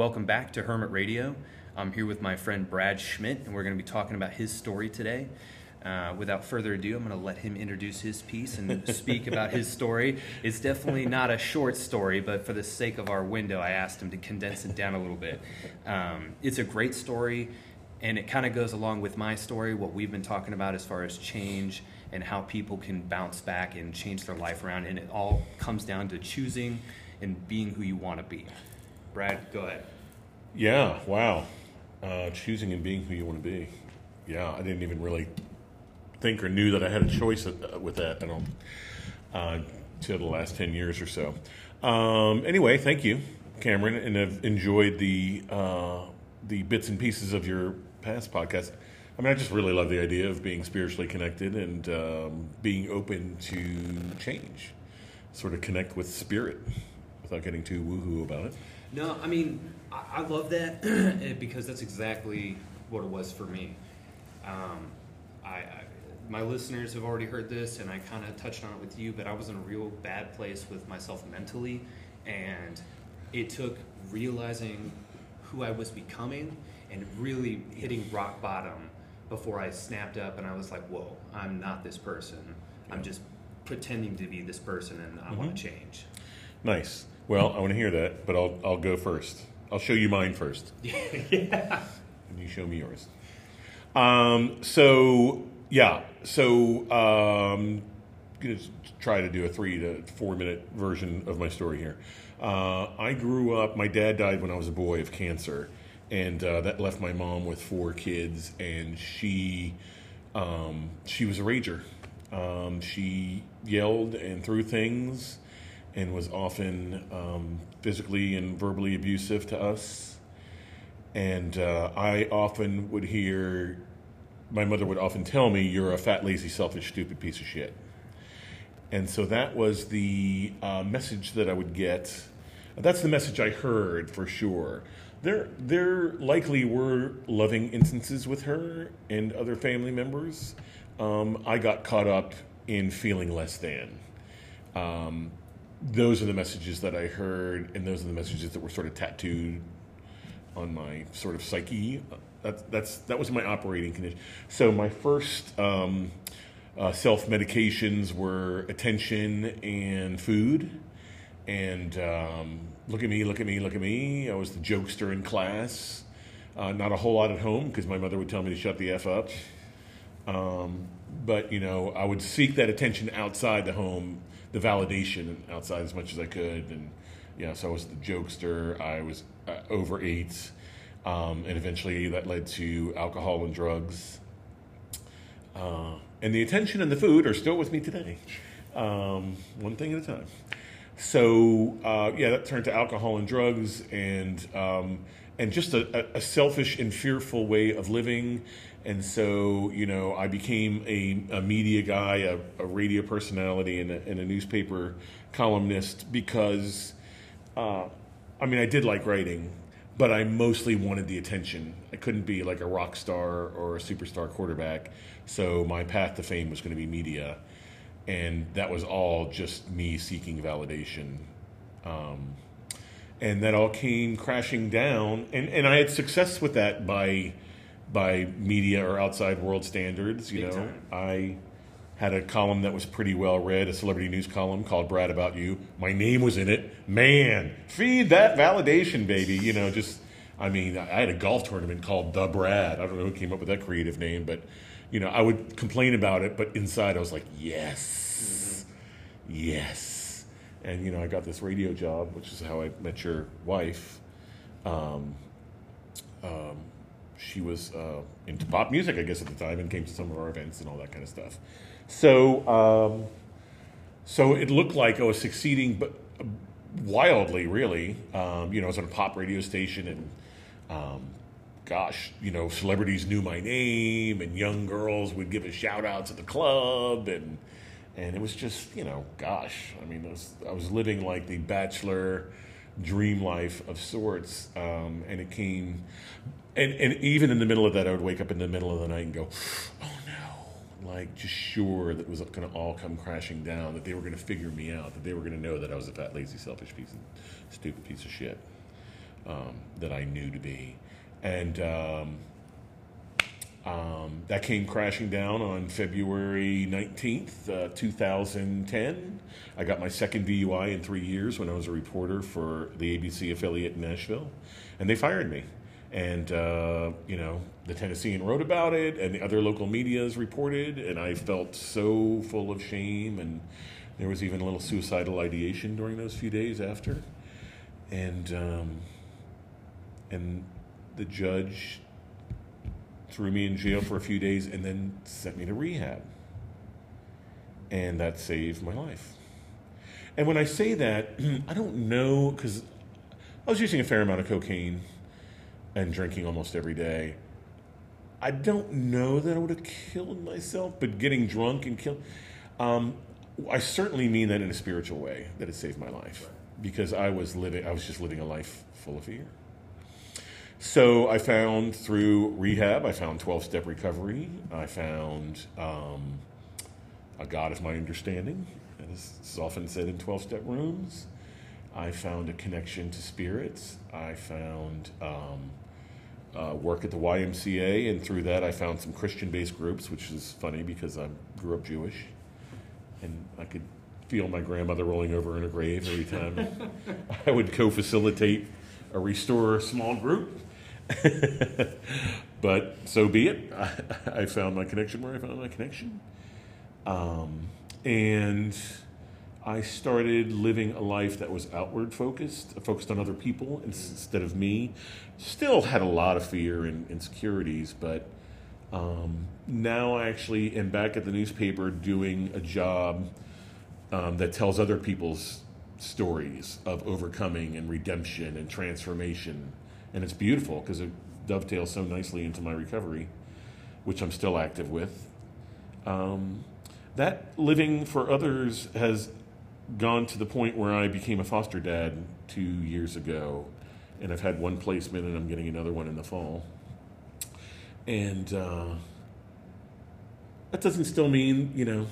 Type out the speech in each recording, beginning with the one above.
welcome back to Hermit Radio. I'm here with my friend Brad Schmitt, and we're going to be talking about his story today. Uh, without further ado, I'm going to let him introduce his piece and speak about his story. It's definitely not a short story, but for the sake of our window, I asked him to condense it down a little bit. Um, it's a great story, and it kind of goes along with my story, what we've been talking about as far as change and how people can bounce back and change their life around. And it all comes down to choosing and being who you want to be. Brad, go ahead. Yeah, wow. Uh, choosing and being who you want to be. Yeah, I didn't even really think or knew that I had a choice uh, with that. I don't. Uh, the last ten years or so. Um, anyway, thank you, Cameron, and I've enjoyed the uh, the bits and pieces of your past podcast. I mean, I just really love the idea of being spiritually connected and um, being open to change, sort of connect with spirit without getting too woohoo about it. No, I mean, I, I love that eh, because that's exactly what it was for me. Um, I, I, my listeners have already heard this, and I kind of touched on it with you, but I was in a real bad place with myself mentally, and it took realizing who I was becoming and really hitting rock bottom before I snapped up and I was like, whoa, I'm not this person. I'm just pretending to be this person and I want to change. Nice. Well, I want to hear that, but I'll I'll go first. I'll show you mine first, yeah. and you show me yours. Um, so yeah, so um, gonna try to do a three to four minute version of my story here. Uh, I grew up. My dad died when I was a boy of cancer, and uh, that left my mom with four kids, and she um, she was a rager. Um, she yelled and threw things, and was often um, physically and verbally abusive to us. And uh, I often would hear my mother would often tell me, "You're a fat, lazy, selfish, stupid piece of shit." And so that was the uh, message that I would get. That's the message I heard for sure. There, there likely were loving instances with her and other family members. Um, I got caught up in feeling less than. Um, those are the messages that I heard, and those are the messages that were sort of tattooed on my sort of psyche. That's that's that was my operating condition. So my first um, uh, self medications were attention and food, and um, look at me, look at me, look at me. I was the jokester in class. Uh, not a whole lot at home because my mother would tell me to shut the f up. Um, but you know, I would seek that attention outside the home, the validation outside as much as I could, and yeah. So I was the jokester. I was uh, overate. Um, and eventually that led to alcohol and drugs. Uh, and the attention and the food are still with me today, um, one thing at a time. So uh, yeah, that turned to alcohol and drugs, and um, and just a, a, selfish and fearful way of living. And so you know, I became a, a media guy, a, a radio personality, and a, and a newspaper columnist because. Uh, I mean, I did like writing, but I mostly wanted the attention. I couldn't be like a rock star or a superstar quarterback. So my path to fame was going to be media. And that was all just me seeking validation. Um, and that all came crashing down. And, and I had success with that by, by media or outside world standards. You Big know, time. I had a column that was pretty well read, a celebrity news column called Brad About You. My name was in it. Man, feed that validation, baby. You know, just, I mean, I had a golf tournament called The Brad. I don't know who came up with that creative name, but, you know, I would complain about it, but inside I was like, yes, yes. And, you know, I got this radio job, which is how I met your wife. Um, um, she was uh, into pop music, I guess, at the time, and came to some of our events and all that kind of stuff. So, um, so it looked like I was succeeding, but wildly, really. Um, you know, I was on a pop radio station, and um, gosh, you know, celebrities knew my name, and young girls would give a shout out to the club, and and it was just, you know, gosh, I mean, was, I was living like the bachelor dream life of sorts, um, and it came, and and even in the middle of that, I would wake up in the middle of the night and go, oh no, like just sure that was going to all come crashing down, that they were going to figure me out, that they were going to know that I was a fat, lazy, selfish piece of stupid piece of shit. um, that I knew to be, and um, um, that came crashing down on February nineteenth, uh, two thousand ten. I got my second DUI in three years when I was a reporter for the ABC affiliate in Nashville, and they fired me. And uh, you know, the Tennessean wrote about it, and the other local media's reported, and I felt so full of shame and there was even a little suicidal ideation during those few days after, and um, and the judge threw me in jail for a few days and then sent me to rehab, and that saved my life. And when I say that, I don't know because I was using a fair amount of cocaine and drinking almost every day. I don't know that I would have killed myself, but getting drunk and killed. Um, I certainly mean that in a spiritual way that it saved my life because I was living I was just living a life full of fear. So I found through rehab, I found 12 step recovery. I found um, a God of my understanding, as is often said in 12 step rooms. I found a connection to spirits. I found um, uh, work at the YMCA, and through that, I found some Christian based groups, which is funny because I grew up Jewish and I could feel my grandmother rolling over in a grave every time I would co-facilitate a restore small group. but so be it. I, I, found my connection where I found my connection, um, and I started living a life that was outward focused, focused on other people instead of me. Still had a lot of fear and insecurities, but um, now I actually am back at the newspaper doing a job um, that tells other people's stories of overcoming and redemption and transformation. And it's beautiful because it dovetails so nicely into my recovery, which I'm still active with. Um, that living for others has gone to the point where I became a foster dad two years ago, and I've had one placement and I'm getting another one in the fall. And uh, that doesn't still mean, you know,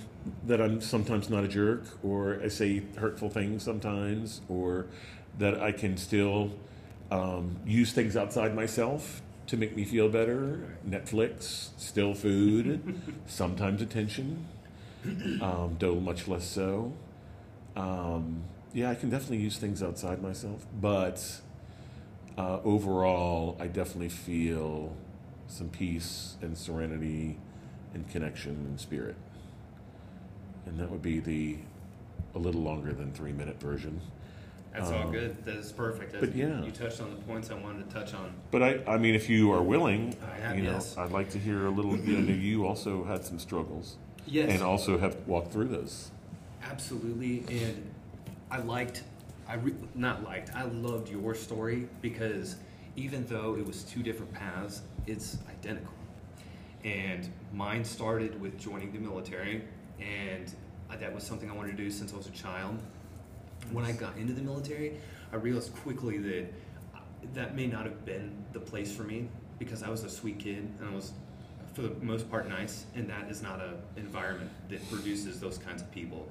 that I'm sometimes not a jerk or I say hurtful things sometimes or that I can still um, use things outside myself to make me feel better. Netflix, still food, sometimes attention, um, though much less so. Um, yeah, I can definitely use things outside myself, but uh, overall, I definitely feel some peace and serenity and connection and spirit. And that would be the a little longer than three minute version. That's um, all good. That is perfect. but yeah, you touched on the points I wanted to touch on. But I, I mean, if you are willing, have, you know, yes. I'd like to hear a little. You know, you also had some struggles, yes, and also have walked through those. Absolutely, and I liked, I re- not liked, I loved your story because even though it was two different paths, it's identical. And mine started with joining the military, and that was something I wanted to do since I was a child. When I got into the military, I realized quickly that uh, that may not have been the place for me because I was a sweet kid and I was, for the most part, nice, and that is not an environment that produces those kinds of people.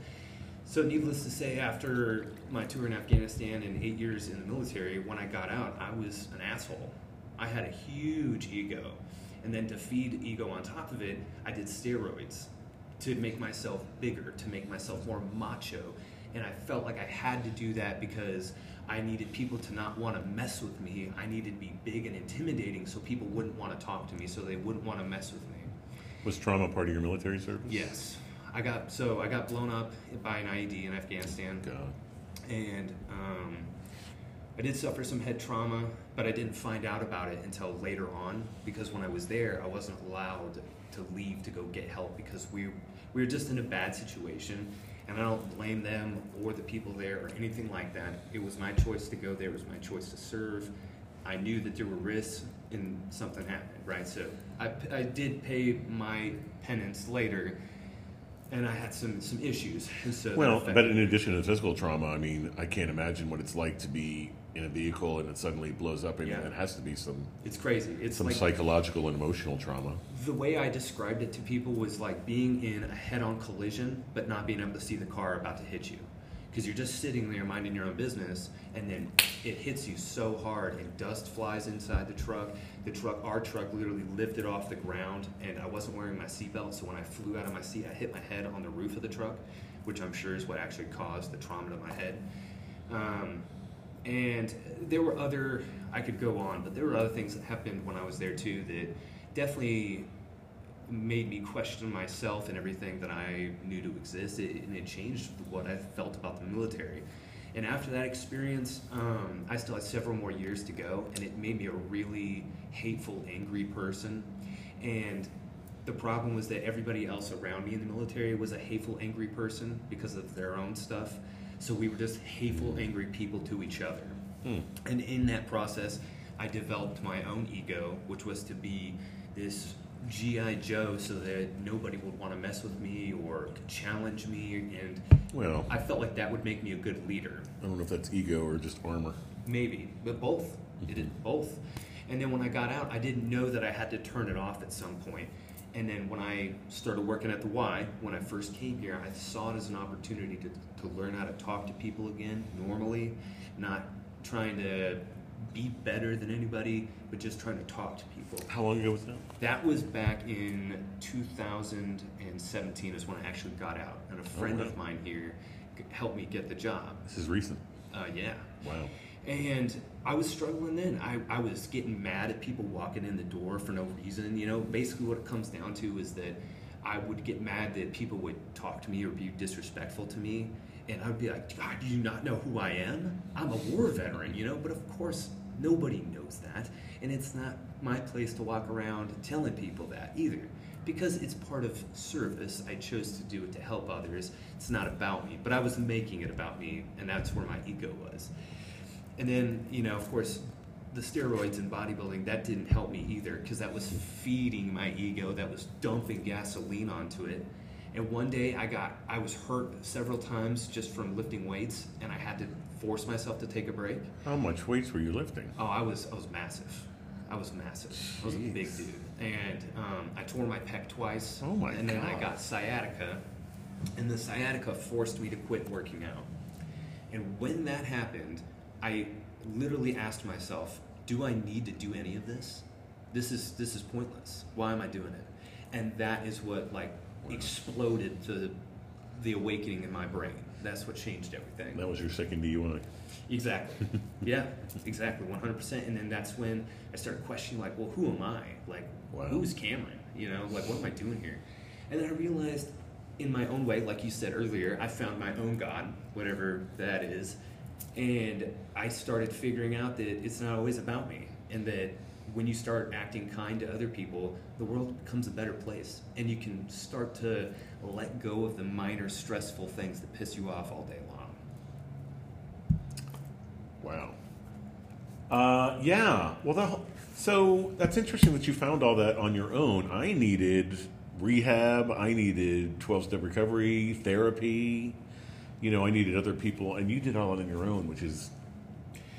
So, needless to say, after my tour in Afghanistan and eight years in the military, when I got out, I was an asshole. I had a huge ego. And then to feed ego on top of it, I did steroids to make myself bigger, to make myself more macho. And I felt like I had to do that because I needed people to not want to mess with me. I needed to be big and intimidating so people wouldn't want to talk to me, so they wouldn't want to mess with me. Was trauma part of your military service? Yes. I got so I got blown up by an IED in Afghanistan. God. And um, I did suffer some head trauma, but I didn't find out about it until later on because when I was there, I wasn't allowed to leave to go get help because we we were just in a bad situation. And I don't blame them or the people there or anything like that. It was my choice to go there. It was my choice to serve. I knew that there were risks in something happened, right? So I, I did pay my penance later and I had some some issues. So well, but in addition to physical trauma, I mean, I can't imagine what it's like to be in a vehicle and it suddenly blows up, and yeah. it has to be some. It's crazy. It's some like, psychological and emotional trauma. The way I described it to people was like being in a head-on collision, but not being able to see the car about to hit you, because you're just sitting there minding your own business, and then it hits you so hard, and dust flies inside the truck. The truck, our truck, literally lifted off the ground, and I wasn't wearing my seatbelt, so when I flew out of my seat, I hit my head on the roof of the truck, which I'm sure is what actually caused the trauma to my head. Um, and there were other, I could go on, but there were other things that happened when I was there too that definitely made me question myself and everything that I knew to exist, it, and it changed what I felt about the military. And after that experience, um, I still had several more years to go, and it made me a really hateful, angry person. And the problem was that everybody else around me in the military was a hateful, angry person because of their own stuff. So we were just hateful, angry people to each other. Hmm. And in that process, I developed my own ego, which was to be this GI Joe, so that nobody would want to mess with me or challenge me, and Well, I felt like that would make me a good leader. I don't know if that's ego or just armor. Maybe, but both. It did both. And then when I got out, I didn't know that I had to turn it off at some point. And then when I started working at the Y, when I first came here, I saw it as an opportunity to, to learn how to talk to people again normally, not trying to be better than anybody, but just trying to talk to people. How long ago was that? That was back in 2017 is when I actually got out. And a friend Okay. of mine here helped me get the job. This is recent. Uh, yeah. Wow. And I was struggling then. I, I was getting mad at people walking in the door for no reason. You know, basically what it comes down to is that I would get mad that people would talk to me or be disrespectful to me. And I would be like, God, do you not know who I am? I'm a war veteran, you know? But of course, nobody knows that. And it's not my place to walk around telling people that either. Because it's part of service, I chose to do it to help others. It's not about me. But I was making it about me, and that's where my ego was. And then, you know, of course, the steroids and bodybuilding, that didn't help me either because that was feeding my ego, that was dumping gasoline onto it. And one day I got, I was hurt several times just from lifting weights and I had to force myself to take a break. How much weights were you lifting? Oh, I was, I was massive. I was massive. I was a big dude. And um, I tore my pec twice. Oh my And then I got sciatica. And the sciatica forced me to quit working out. And when that happened, I literally asked myself, do I need to do any of this? This is this is pointless. Why am I doing it? And that is what like exploded the the awakening in my brain. That's what changed everything. That was your second DUI. Exactly. yeah, exactly. 100%. And then that's when I started questioning, like, well, who am I? Like, Wow. who's Cameron? You know, like, what am I doing here? And then I realized, in my own way, like you said earlier, I found my own God, whatever that is. And I started figuring out that it's not always about me. And that when you start acting kind to other people, the world becomes a better place. And you can start to let go of the minor stressful things that piss you off all day long. Wow. Uh, yeah. Well, so that's interesting that you found all that on your own. I needed rehab. I needed twelve step recovery therapy. You know, I needed other people, and you did all that on your own, which is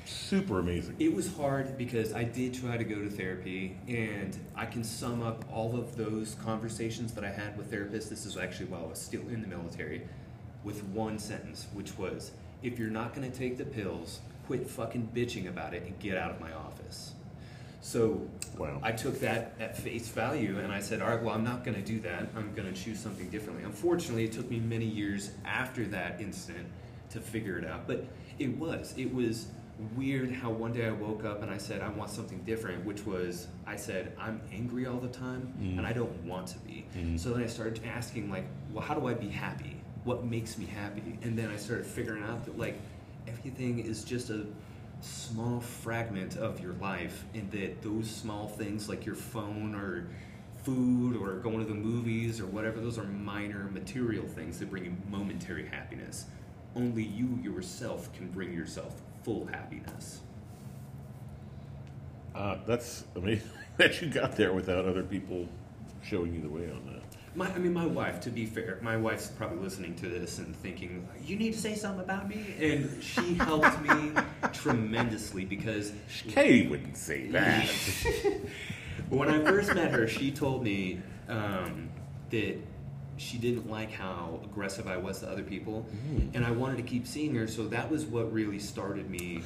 super amazing. It was hard because I did try to go to therapy, and I can sum up all of those conversations that I had with therapists. This is actually while I was still in the military, with one sentence, which was if you're not going to take the pills, quit fucking bitching about it and get out of my office. So Wow. I took that at face value and I said, all right, well, I'm not going to do that. I'm going to choose something differently. Unfortunately, it took me many years after that incident to figure it out. But it was. It was weird how one day I woke up and I said, I want something different, which was, I said, I'm angry all the time mm. and I don't want to be. Mm. So then I started asking, like, well, how do I be happy? What makes me happy? And then I started figuring out that, like, everything is just a small fragment of your life and that those small things like your phone or food or going to the movies or whatever those are minor material things that bring you momentary happiness only you yourself can bring yourself full happiness Uh, that's amazing that you got there without other people showing you the way on that. My, I mean, my wife. To be fair, my wife's probably listening to this and thinking, "You need to say something about me," and she helped me tremendously because Katie wouldn't say that. when I first met her, she told me um, that she didn't like how aggressive I was to other people, Mm. and I wanted to keep seeing her. So that was what really started me.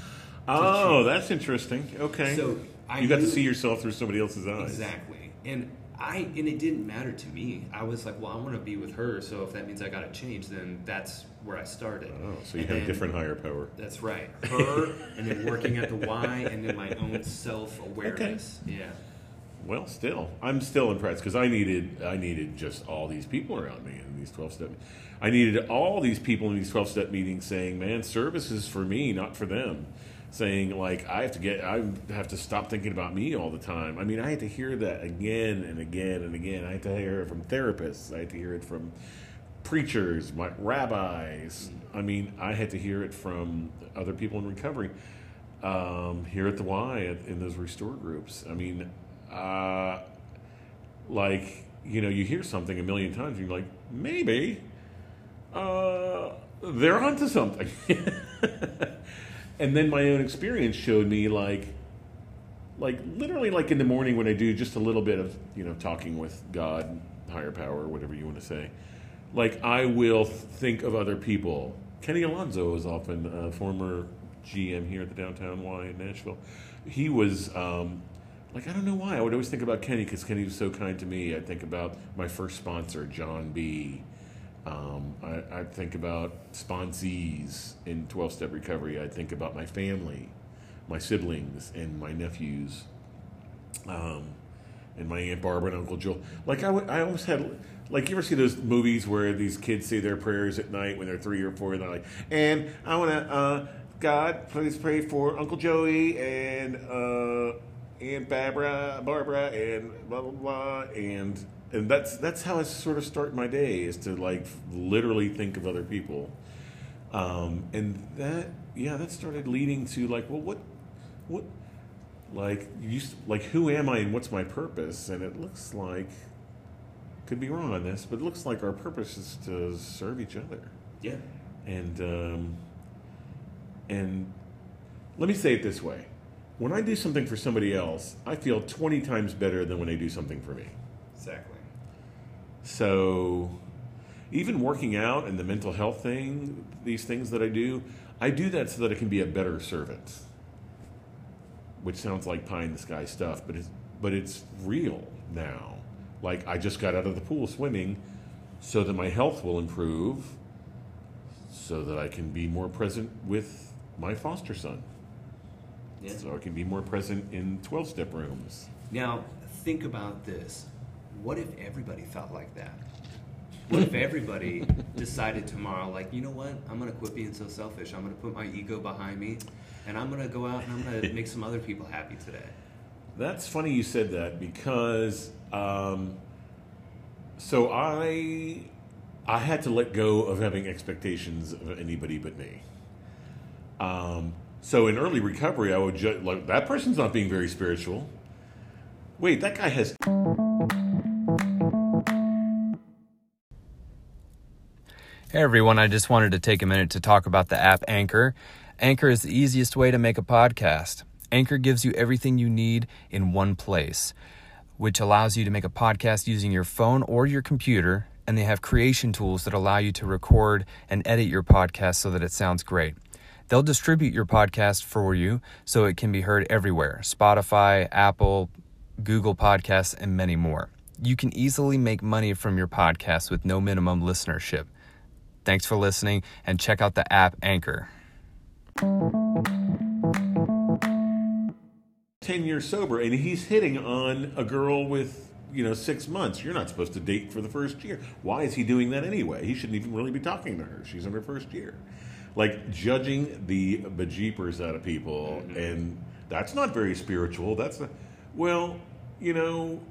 Oh, that's interesting. Okay. So I you got to see yourself through somebody else's eyes. Exactly. And I and it didn't matter to me. I was like, well, I want to be with her, so if that means I got to change, then that's where I started. Oh, so you And have different higher power. That's right. Her, and then working at the Y, and then my own self awareness. Yeah. Well, still, I'm still impressed because I needed, I needed just all these people around me in these twelve step. I needed all these people in these twelve step meetings saying, "Man, service is for me, not for them." Saying like, I have to get, I have to stop thinking about me all the time. I mean, I had to hear that again and again and again. I had to hear it from therapists. I had to hear it from preachers, my rabbis. I mean, I had to hear it from other people in recovery um, here at the Y in those restore groups. I mean, uh, like you know, you hear something a million times, and you're like, maybe uh, they're onto something. and then my own experience showed me like like literally like in the morning when I do just a little bit of you know talking with God, higher power, whatever you want to say. Like I will think of other people. Kenny Alonso is often a former GM here at the downtown Y in Nashville. He was um, like I don't know why I would always think about Kenny because Kenny was so kind to me. I think about my first sponsor, John B. Um, I, I think about sponsees in 12 step recovery. I think about my family, my siblings, and my nephews, um, and my Aunt Barbara and Uncle Joel. Like, I, w- I almost had, like, you ever see those movies where these kids say their prayers at night when they're three or four, and they're like, and I want to, uh, God, please pray for Uncle Joey and, uh, Aunt Barbara, Barbara, and blah blah blah, and and that's that's how I sort of start my day is to like literally think of other people, um, and that yeah that started leading to like well what what like you like who am I and what's my purpose and it looks like could be wrong on this but it looks like our purpose is to serve each other Yeah. and um, and let me say it this way: when I do something for somebody else, I feel twenty times better than when they do something for me. Exactly. So, even working out and the mental health thing, these things that I do, I do that so that I can be a better servant. Which sounds like pie in the sky stuff, but it's but it's real now. Like I just got out of the pool swimming, so that my health will improve, so that I can be more present with my foster son. Yeah. So I can be more present in twelve step rooms. Now, think about this. What if everybody felt like that? What if everybody decided tomorrow, like, you know what? I'm going to quit being so selfish. I'm going to put my ego behind me, and I'm going to go out and I'm going to make some other people happy today. That's funny you said that because um, so I I had to let go of having expectations of anybody but me. Um, so in early recovery, I would ju- like that person's not being very spiritual. Wait, that guy has Hey everyone, I just wanted to take a minute to talk about the app Anchor. Anchor is the easiest way to make a podcast. Anchor gives you everything you need in one place, which allows you to make a podcast using your phone or your computer, and they have creation tools that allow you to record and edit your podcast so that it sounds great. They'll distribute your podcast for you so it can be heard everywhere Spotify, Apple, Google Podcasts, and many more. You can easily make money from your podcast with no minimum listenership. Thanks for listening and check out the app Anchor. 10 years sober and he's hitting on a girl with you know six months. You're not supposed to date for the first year. Why is he doing that anyway? He shouldn't even really be talking to her. She's in her first year. Like judging the bejeepers out of people mm-hmm. and that's not very spiritual. That's not, well you know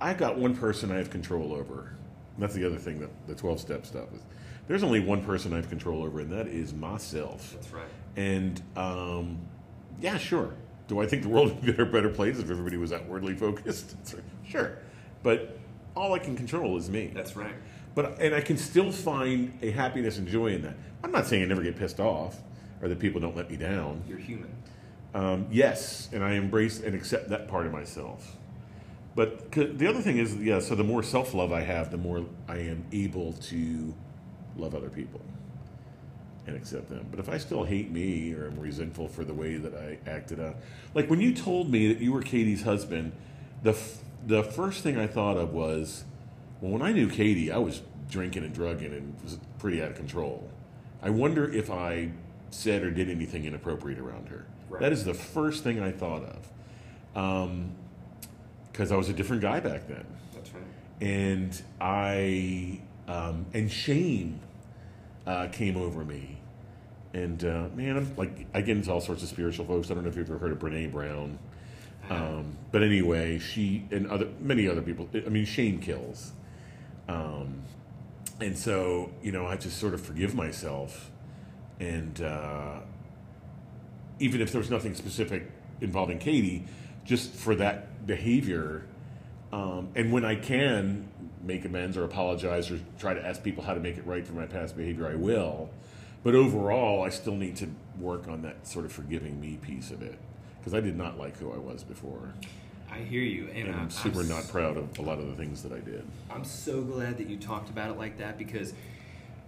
i've got one person i have control over that's the other thing that the 12 step stuff is there's only one person i have control over and that is myself That's right. and um, yeah, sure. Do I think the world would be a better place if everybody was outwardly focused? sure. But all I can control is me. That's right. But and I can still find a happiness and joy in that. I'm not saying I never get pissed off or that people don't let me down. You're human. Um, yes, and I embrace and accept that part of myself. But the other thing is, yeah. So the more self love I have, the more I am able to love other people and accept them. But if I still hate me or am resentful for the way that I acted out, like when you told me that you were Katie's husband, the f- the first thing I thought of was, well, when I knew Katie, I was drinking and drugging and was pretty out of control. I wonder if I said or did anything inappropriate around her. Right. That is the first thing I thought of, um, because I was a different guy back then That's right. and I um, and shame uh, came over me. And uh, man, I'm like I get into all sorts of spiritual folks. I don't know if you've ever heard of Brene Brown, um, but anyway, she and other many other people. I mean, shame kills, um, and so you know I just sort of forgive myself, and uh, even if there was nothing specific involving Katie, just for that behavior. Um, and when I can make amends or apologize or try to ask people how to make it right for my past behavior, I will. But overall, I still need to work on that sort of forgiving me piece of it because I did not like who I was before, I hear you, and, and I'm super s- not proud of a lot of the things that I did. I'm so glad that you talked about it like that because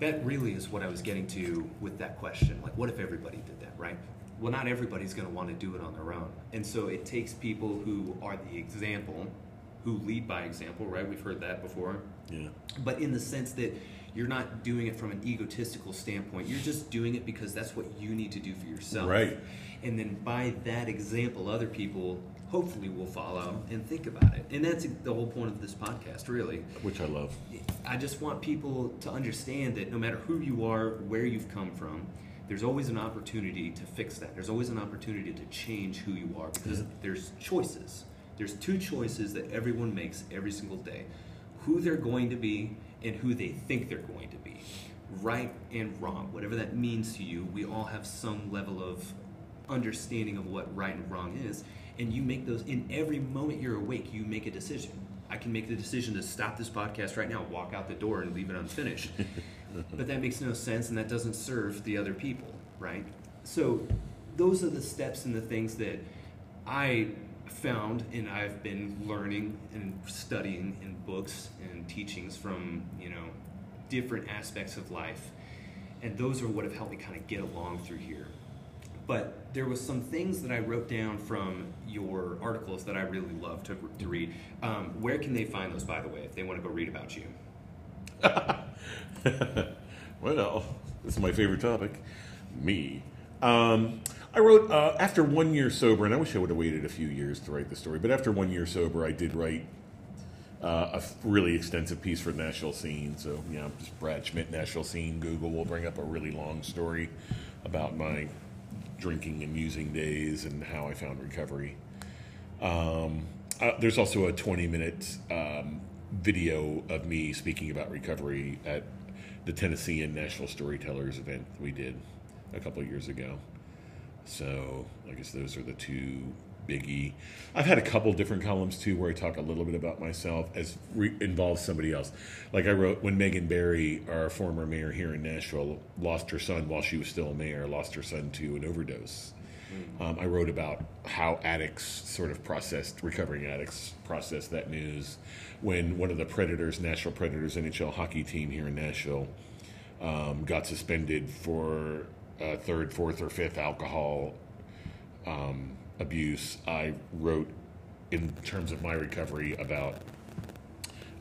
that really is what I was getting to with that question. Like, what if everybody did that, right? Well, not everybody's going to want to do it on their own. And so it takes people who are the example, who lead by example, right? We've heard that before. Yeah, But in the sense that you're not doing it from an egotistical standpoint, you're just doing it because that's what you need to do for yourself. Right. And then by that example, other people hopefully will follow and think about it. And that's the whole point of this podcast, really. which I love. I just want people to understand that no matter who you are, where you've come from, there's always an opportunity to fix that. There's always an opportunity to change who you are because there's choices. There's two choices that everyone makes every single day who they're going to be and who they think they're going to be. Right and wrong, whatever that means to you, we all have some level of understanding of what right and wrong is. And you make those in every moment you're awake, you make a decision. I can make the decision to stop this podcast right now, walk out the door, and leave it unfinished. but that makes no sense and that doesn't serve the other people, right? So, those are the steps and the things that I found and I've been learning and studying in books and teachings from, you know, different aspects of life. And those are what have helped me kind of get along through here. But there was some things that I wrote down from your articles that I really love to, to read. Um, where can they find those, by the way, if they want to go read about you? Well, this is my favorite topic. Me. Um, I wrote uh, after one year sober, and I wish I would have waited a few years to write the story. But after one year sober, I did write uh, a really extensive piece for National Scene. So yeah, just Brad Schmitt, National Scene. Google will bring up a really long story about my drinking and using days and how I found recovery. Um, uh, there's also a 20 minute um, video of me speaking about recovery at the Tennessean Nashville Storytellers event we did a couple years ago. So I guess those are the two biggie. I've had a couple different columns too where I talk a little bit about myself as re- involves somebody else. Like I wrote when Megan Barry, our former mayor here in Nashville, lost her son while she was still mayor, lost her son to an overdose. Um, I wrote about how addicts sort of processed, recovering addicts processed that news when one of the Predators, Nashville Predators NHL hockey team here in Nashville, um, got suspended for uh, third, fourth, or fifth alcohol um, abuse. I wrote in terms of my recovery about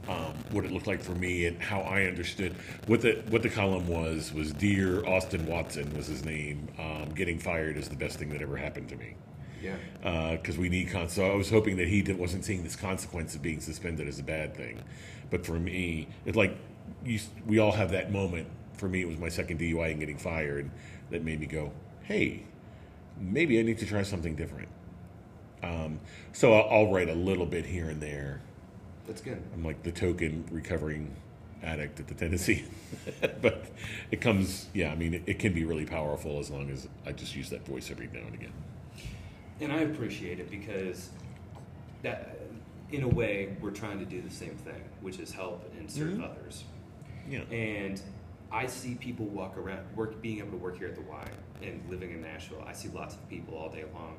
um, what it looked like for me and how I understood what the what the column was was dear Austin Watson was his name. Um, getting fired is the best thing that ever happened to me Yeah. because we need con. So I was hoping that he did, wasn't seeing this consequence of being suspended as a bad thing. But for me, it's like you, we all have that moment. For me, it was my second DUI and getting fired that made me go, "Hey, maybe I need to try something different." Um, so I'll, I'll write a little bit here and there. That's good. I'm like the token recovering addict at the Tennessean, but it comes. Yeah, I mean, it, it can be really powerful as long as I just use that voice every now and again. And I appreciate it because that, in a way, we're trying to do the same thing, which is help and serve Mhm. others. Yeah. And I see people walk around, work, being able to work here at the Y and living in Nashville. I see lots of people all day long.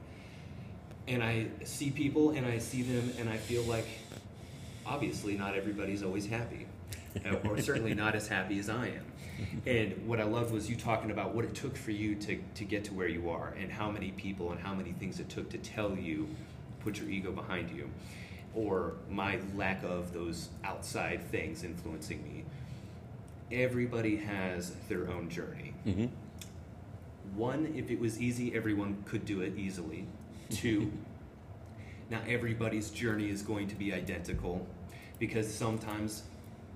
and I see people and I see them and I feel like obviously not everybody's always happy, uh, or certainly not as happy as I am. And what I loved was you talking about what it took for you to, to get to where you are and how many people and how many things it took to tell you, put your ego behind you, or my lack of those outside things influencing me. Everybody has their own journey. Mm-hmm. One, if it was easy, everyone could do it easily. Two, not everybody's journey is going to be identical because sometimes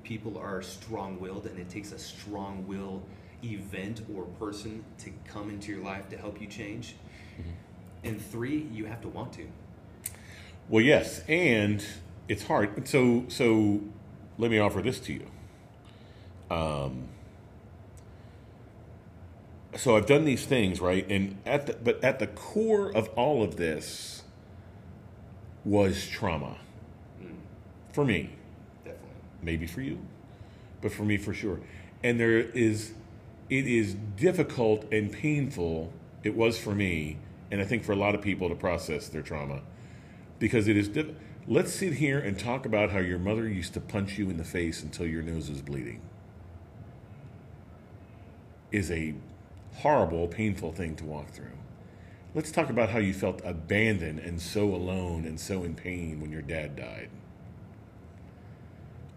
people are strong willed and it takes a strong will event or person to come into your life to help you change. And three, you have to want to. Well, yes, and it's hard. So, so let me offer this to you. Um, so I've done these things, right? And at the, but at the core of all of this was trauma for me, Definitely. maybe for you, but for me for sure. And there is, it is difficult and painful. It was for me, and I think for a lot of people to process their trauma, because it is. Diff- Let's sit here and talk about how your mother used to punch you in the face until your nose was bleeding. Is a horrible, painful thing to walk through. Let's talk about how you felt abandoned and so alone and so in pain when your dad died.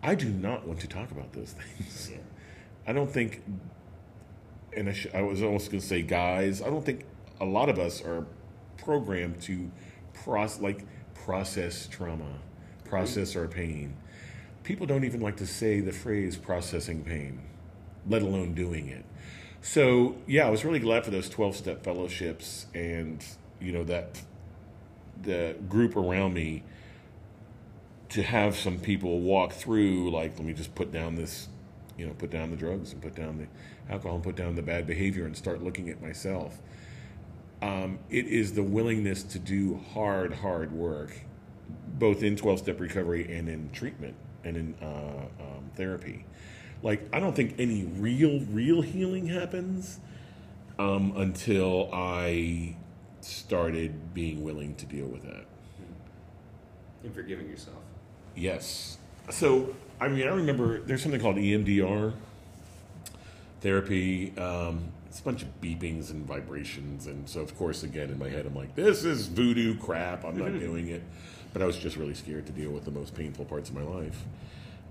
I do not want to talk about those things. Yeah. I don't think, and I, sh- I was almost going to say guys, I don't think a lot of us are programmed to process, like process trauma, process our pain. People don't even like to say the phrase processing pain, let alone doing it. So yeah, I was really glad for those twelve step fellowships and you know that the group around me to have some people walk through like let me just put down this you know put down the drugs and put down the alcohol and put down the bad behavior and start looking at myself um, it is the willingness to do hard hard work both in 12-step recovery and in treatment and in uh, um, therapy like i don't think any real real healing happens um, until i started being willing to deal with that And forgiving yourself. Yes. So, I mean, I remember there's something called EMDR therapy. Um, it's a bunch of beepings and vibrations. And so, of course, again, in my head, I'm like, this is voodoo crap. I'm not doing it. But I was just really scared to deal with the most painful parts of my life.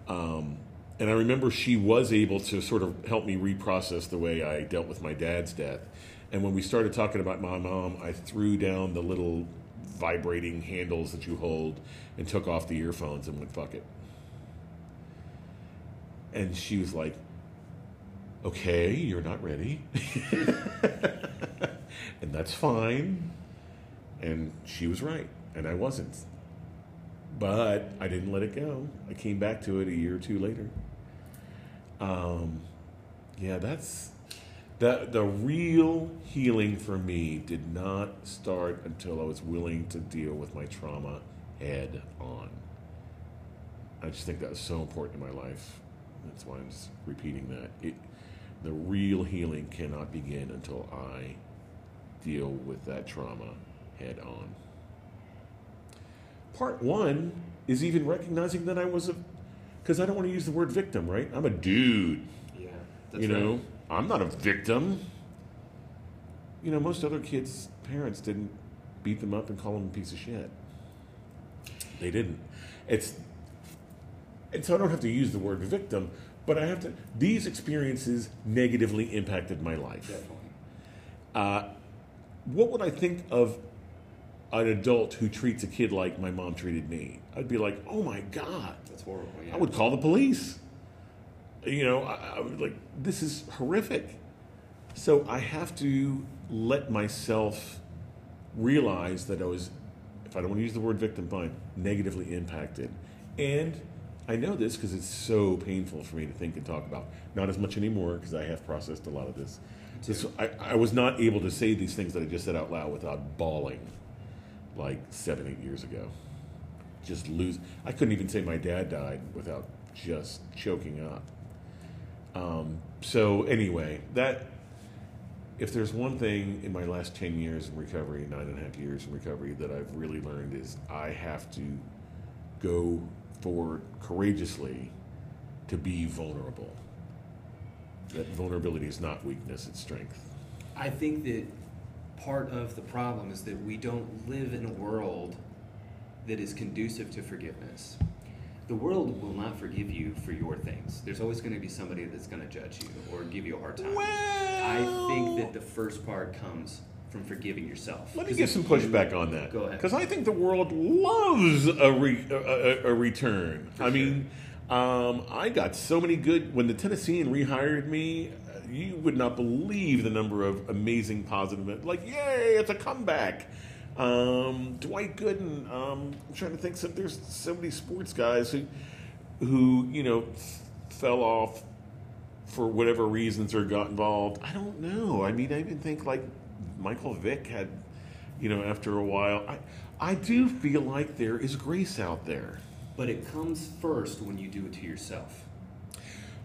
Um, and I remember she was able to sort of help me reprocess the way I dealt with my dad's death. And when we started talking about my mom, I threw down the little vibrating handles that you hold and took off the earphones and went, fuck it. And she was like, okay, you're not ready. and that's fine. And she was right, and I wasn't. But I didn't let it go. I came back to it a year or two later. Um, yeah, that's the the real healing for me did not start until I was willing to deal with my trauma head on. I just think that was so important in my life. That's why I'm repeating that. It, the real healing cannot begin until I deal with that trauma head on. Part one is even recognizing that I was a, because I don't want to use the word victim, right? I'm a dude. Yeah. That's you know, right. I'm not a victim. You know, most other kids' parents didn't beat them up and call them a piece of shit. They didn't. It's and so I don't have to use the word victim, but I have to. These experiences negatively impacted my life. Definitely. Uh, what would I think of an adult who treats a kid like my mom treated me? I'd be like, oh my god, That's horrible. Yeah. I would call the police. You know, I, I would like, this is horrific. So I have to let myself realize that I was, if I don't want to use the word victim, fine, negatively impacted. And I know this because it's so painful for me to think and talk about. Not as much anymore because I have processed a lot of this. This- I, I was not able to say these things that I just said out loud without bawling like seven, eight years ago just lose. I couldn't even say my dad died without just choking up. Um, so anyway, that if there's one thing in my last 10 years in recovery, nine and a half years in recovery, that I've really learned is I have to go forward courageously to be vulnerable. That vulnerability is not weakness, it's strength. I think that part of the problem is that we don't live in a world that is conducive to forgiveness. The world will not forgive you for your things. There's always going to be somebody that's going to judge you or give you a hard time. I think that the first part comes from forgiving yourself. Let me give if some you- pushback on that. Go ahead. Because I think the world loves a, re, a, a, a return. For I sure. mean, um, I got so many good. When the Tennessean rehired me, you would not believe the number of amazing positive. Like, yay, it's a comeback. Um, Dwight Gooden. Um, I'm trying to think. So there's so many sports guys who, who you know, fell off for whatever reasons or got involved. I don't know. I mean, I even think like Michael Vick had, you know, after a while. I, I do feel like there is grace out there. But it comes first when you do it to yourself.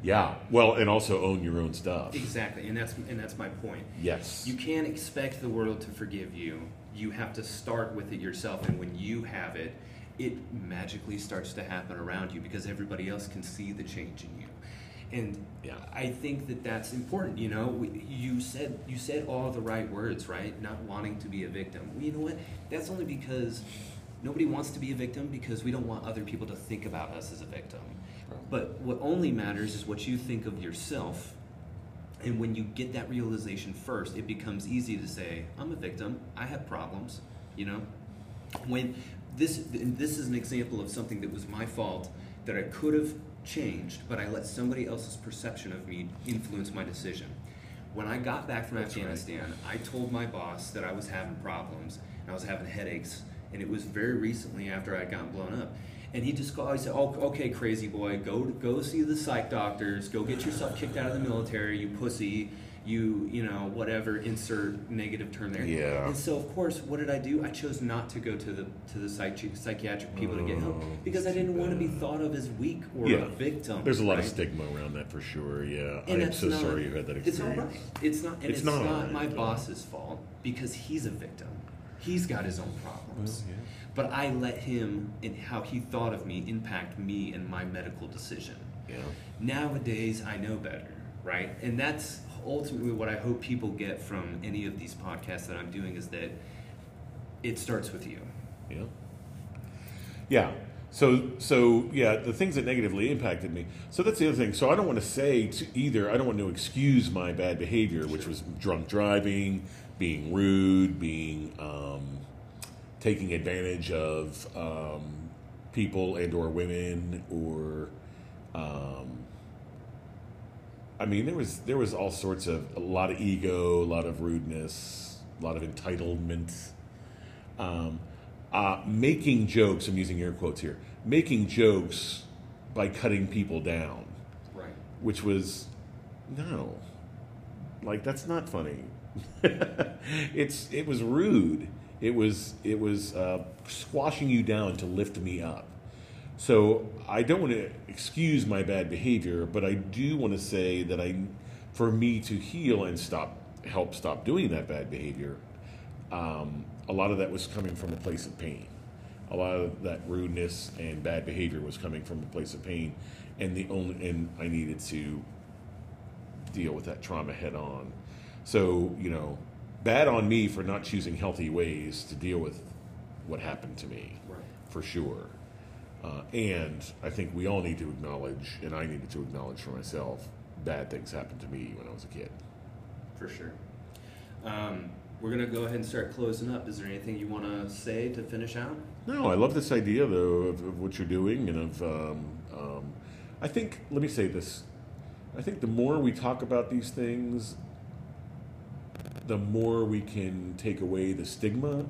Yeah. Well, and also own your own stuff. Exactly, and that's and that's my point. Yes. You can't expect the world to forgive you. You have to start with it yourself, and when you have it, it magically starts to happen around you because everybody else can see the change in you. And Yeah. I think that that's important. You know, you said you said all the right words, right? Not wanting to be a victim. Well, you know what? That's only because nobody wants to be a victim because we don't want other people to think about us as a victim. But what only matters is what you think of yourself and when you get that realization first, it becomes easy to say, I'm a victim. I have problems, you know? When this this is an example of something that was my fault that I could have changed, but I let somebody else's perception of me influence my decision. When I got back from That's right. Afghanistan, I told my boss that I was having problems and I was having headaches, and it was very recently after I had gotten blown up. And he just said, "Oh, okay, crazy boy, go go see the psych doctors. Go get yourself kicked out of the military, you pussy. You you know whatever. Insert negative term there. Yeah. And so of course, what did I do? I chose not to go to the to the psychi- psychiatric people to get help Oh, because I didn't want to be thought of as weak or Yeah. a victim. There's a lot of stigma around that for sure. Yeah. And I'm so not- sorry you had that It's all experience. right. It's not. And It's it's, not not, right, my boss's fault because he's a victim. He's got his own problems. Well, yeah. But I let him and how he thought of me impact me and my medical decision. Yeah. Nowadays, I know better, right? And that's ultimately what I hope people get from any of these podcasts that I'm doing is that it starts with you. Yeah. Yeah. So so yeah, the things that negatively impacted me. So that's the other thing. So I don't want to say to either. I don't want to excuse my bad behavior, which was drunk driving, being rude, being um, taking advantage of um, people and or women or. Um, I mean, there was there was all sorts of a lot of ego, a lot of rudeness, a lot of entitlement um, uh, making jokes. I'm using air quotes here. Making jokes by cutting people down, Right. which was no, like that's not funny. it's it was rude. It was it was uh, squashing you down to lift me up. So I don't want to excuse my bad behavior, but I do want to say that I, for me to heal and stop, help stop doing that bad behavior, um, a lot of that was coming from a place of pain. A lot of that rudeness and bad behavior was coming from a place of pain, and the only and I needed to deal with that trauma head on. So you know, bad on me for not choosing healthy ways to deal with what happened to me, Right. for sure. Uh, and I think we all need to acknowledge, and I needed to acknowledge for myself, bad things happened to me when I was a kid. For sure. Um, we're gonna go ahead and start closing up. Is there anything you want to say to finish out? No, I love this idea though of, of what you're doing and of. Um, um, I think. Let me say this. I think the more we talk about these things, the more we can take away the stigma.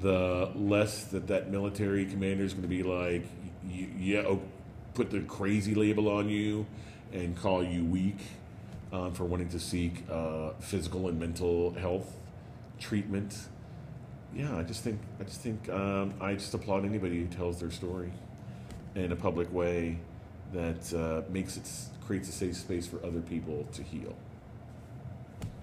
The less that that military commander is going to be like, yeah, oh, put the crazy label on you, and call you weak um, for wanting to seek uh, physical and mental health treatment yeah, I just think I just think um, I just applaud anybody who tells their story in a public way that uh, makes it creates a safe space for other people to heal.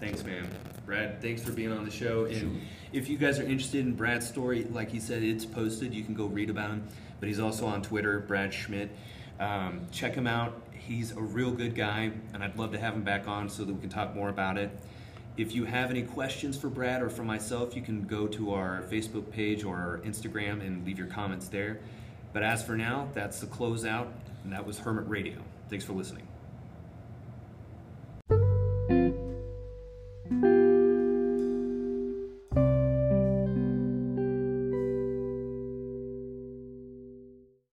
Thanks, man. Brad, thanks for being on the show. And if you guys are interested in Brad's story, like he said, it's posted. You can go read about him. But he's also on Twitter, Brad Schmitt. Um, check him out. He's a real good guy, and I'd love to have him back on so that we can talk more about it. If you have any questions for Brad or for myself, you can go to our Facebook page or our Instagram and leave your comments there. But as for now, that's the closeout, and that was Hermit Radio. Thanks for listening.